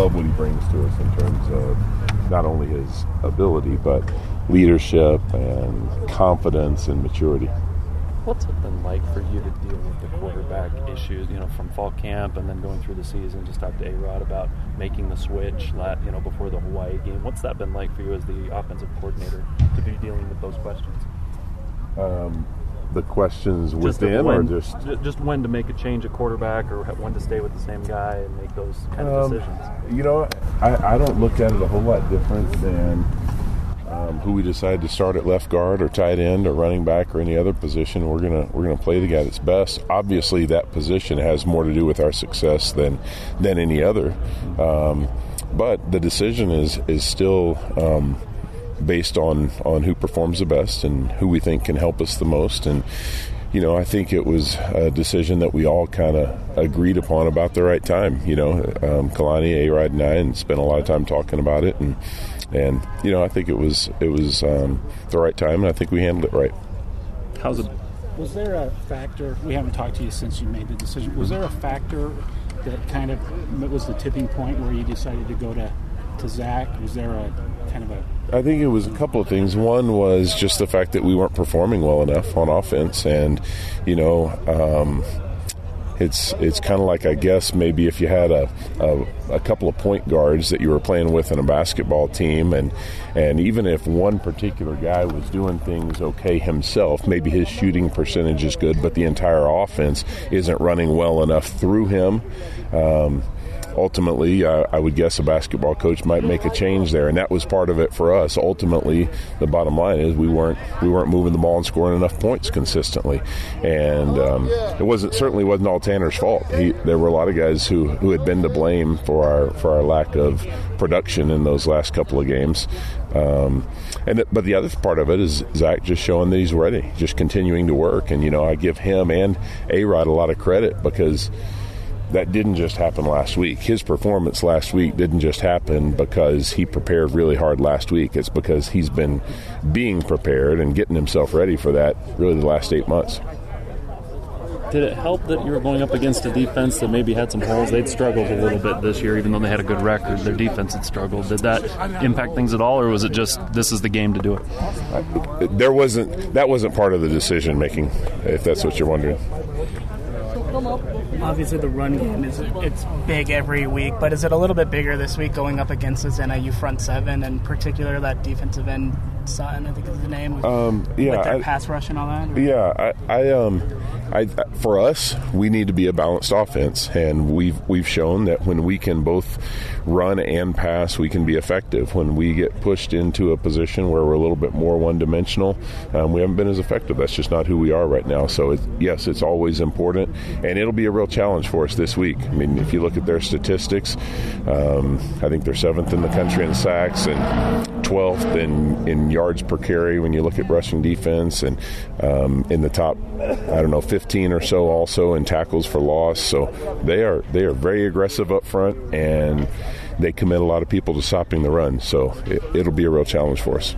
love what he brings to us in terms of not only his ability but leadership and confidence and maturity. What's it been like for you to deal with the quarterback issues, you know, from fall camp and then going through the season? Just talk to A-Rod about making the switch, you know, before the Hawaii game. What's that been like for you as the offensive coordinator to be dealing with those questions? Um, the questions just within, when, or just just when to make a change at quarterback, or when to stay with the same guy and make those kind of um, decisions. You know, I, I don't look at it a whole lot different than um, who we decide to start at left guard or tight end or running back or any other position. We're gonna we're gonna play the guy that's best. Obviously, that position has more to do with our success than than any other. Um, but the decision is is still. Um, based on on who performs the best and who we think can help us the most. And you know, I think it was a decision that we all kind of agreed upon about the right time. You know, um, Kalani, A. Rod, and I, and spent a lot of time talking about it, and and you know, I think it was it was um, the right time, and I think we handled it right. How's it? Was there a factor? We haven't talked to you since you made the decision. Was there a factor that kind of was the tipping point where you decided to go to to Zach? Was there a kind of a I think it was a couple of things. One was just the fact that we weren't performing well enough on offense, and you know, um, it's it's kind of like I guess maybe if you had a, a, a couple of point guards that you were playing with in a basketball team, and and even if one particular guy was doing things okay himself, maybe his shooting percentage is good, but the entire offense isn't running well enough through him. Um, ultimately, uh, I would guess a basketball coach might make a change there, and that was part of it for us. Ultimately, the bottom line is we weren't we weren't moving the ball and scoring enough points consistently, and um, it wasn't certainly wasn't all Tanner's fault. He, there were a lot of guys who, who had been to blame for our for our lack of production in those last couple of games. Um, and but the other part of it is Zach just showing that he's ready, just continuing to work. And you know, I give him and A Rod a lot of credit because that didn't just happen last week. His performance last week didn't just happen because he prepared really hard last week. It's because he's been being prepared and getting himself ready for that really the last eight months. Did it help that you were going up against a defense that maybe had some holes? They'd struggled a little bit this year, even though they had a good record. Their defense had struggled. Did that impact things at all, or was it just this is the game to do it? There wasn't that wasn't part of the decision making, if that's what you're wondering obviously the run game is it's big every week, but is it a little bit bigger this week going up against this NIU front seven, and particular that defensive end Sutton, I think is the name. Um, yeah, with their I, pass rush and all that. Or? Yeah, I, I um, I, for us, we need to be a balanced offense, and we've we've shown that when we can both run and pass, we can be effective. When we get pushed into a position where we're a little bit more one dimensional, um, we haven't been as effective. That's just not who we are right now. So it, yes, it's always important, and it'll be a real challenge for us this week. I mean, if you look at their statistics, um, I think they're seventh in the country in sacks and twelfth in in yards per carry when you look at rushing defense, and um, in the top, I don't know, 15 or so also in tackles for loss. So they are they are very aggressive up front, and they commit a lot of people to stopping the run. So it, it'll be a real challenge for us.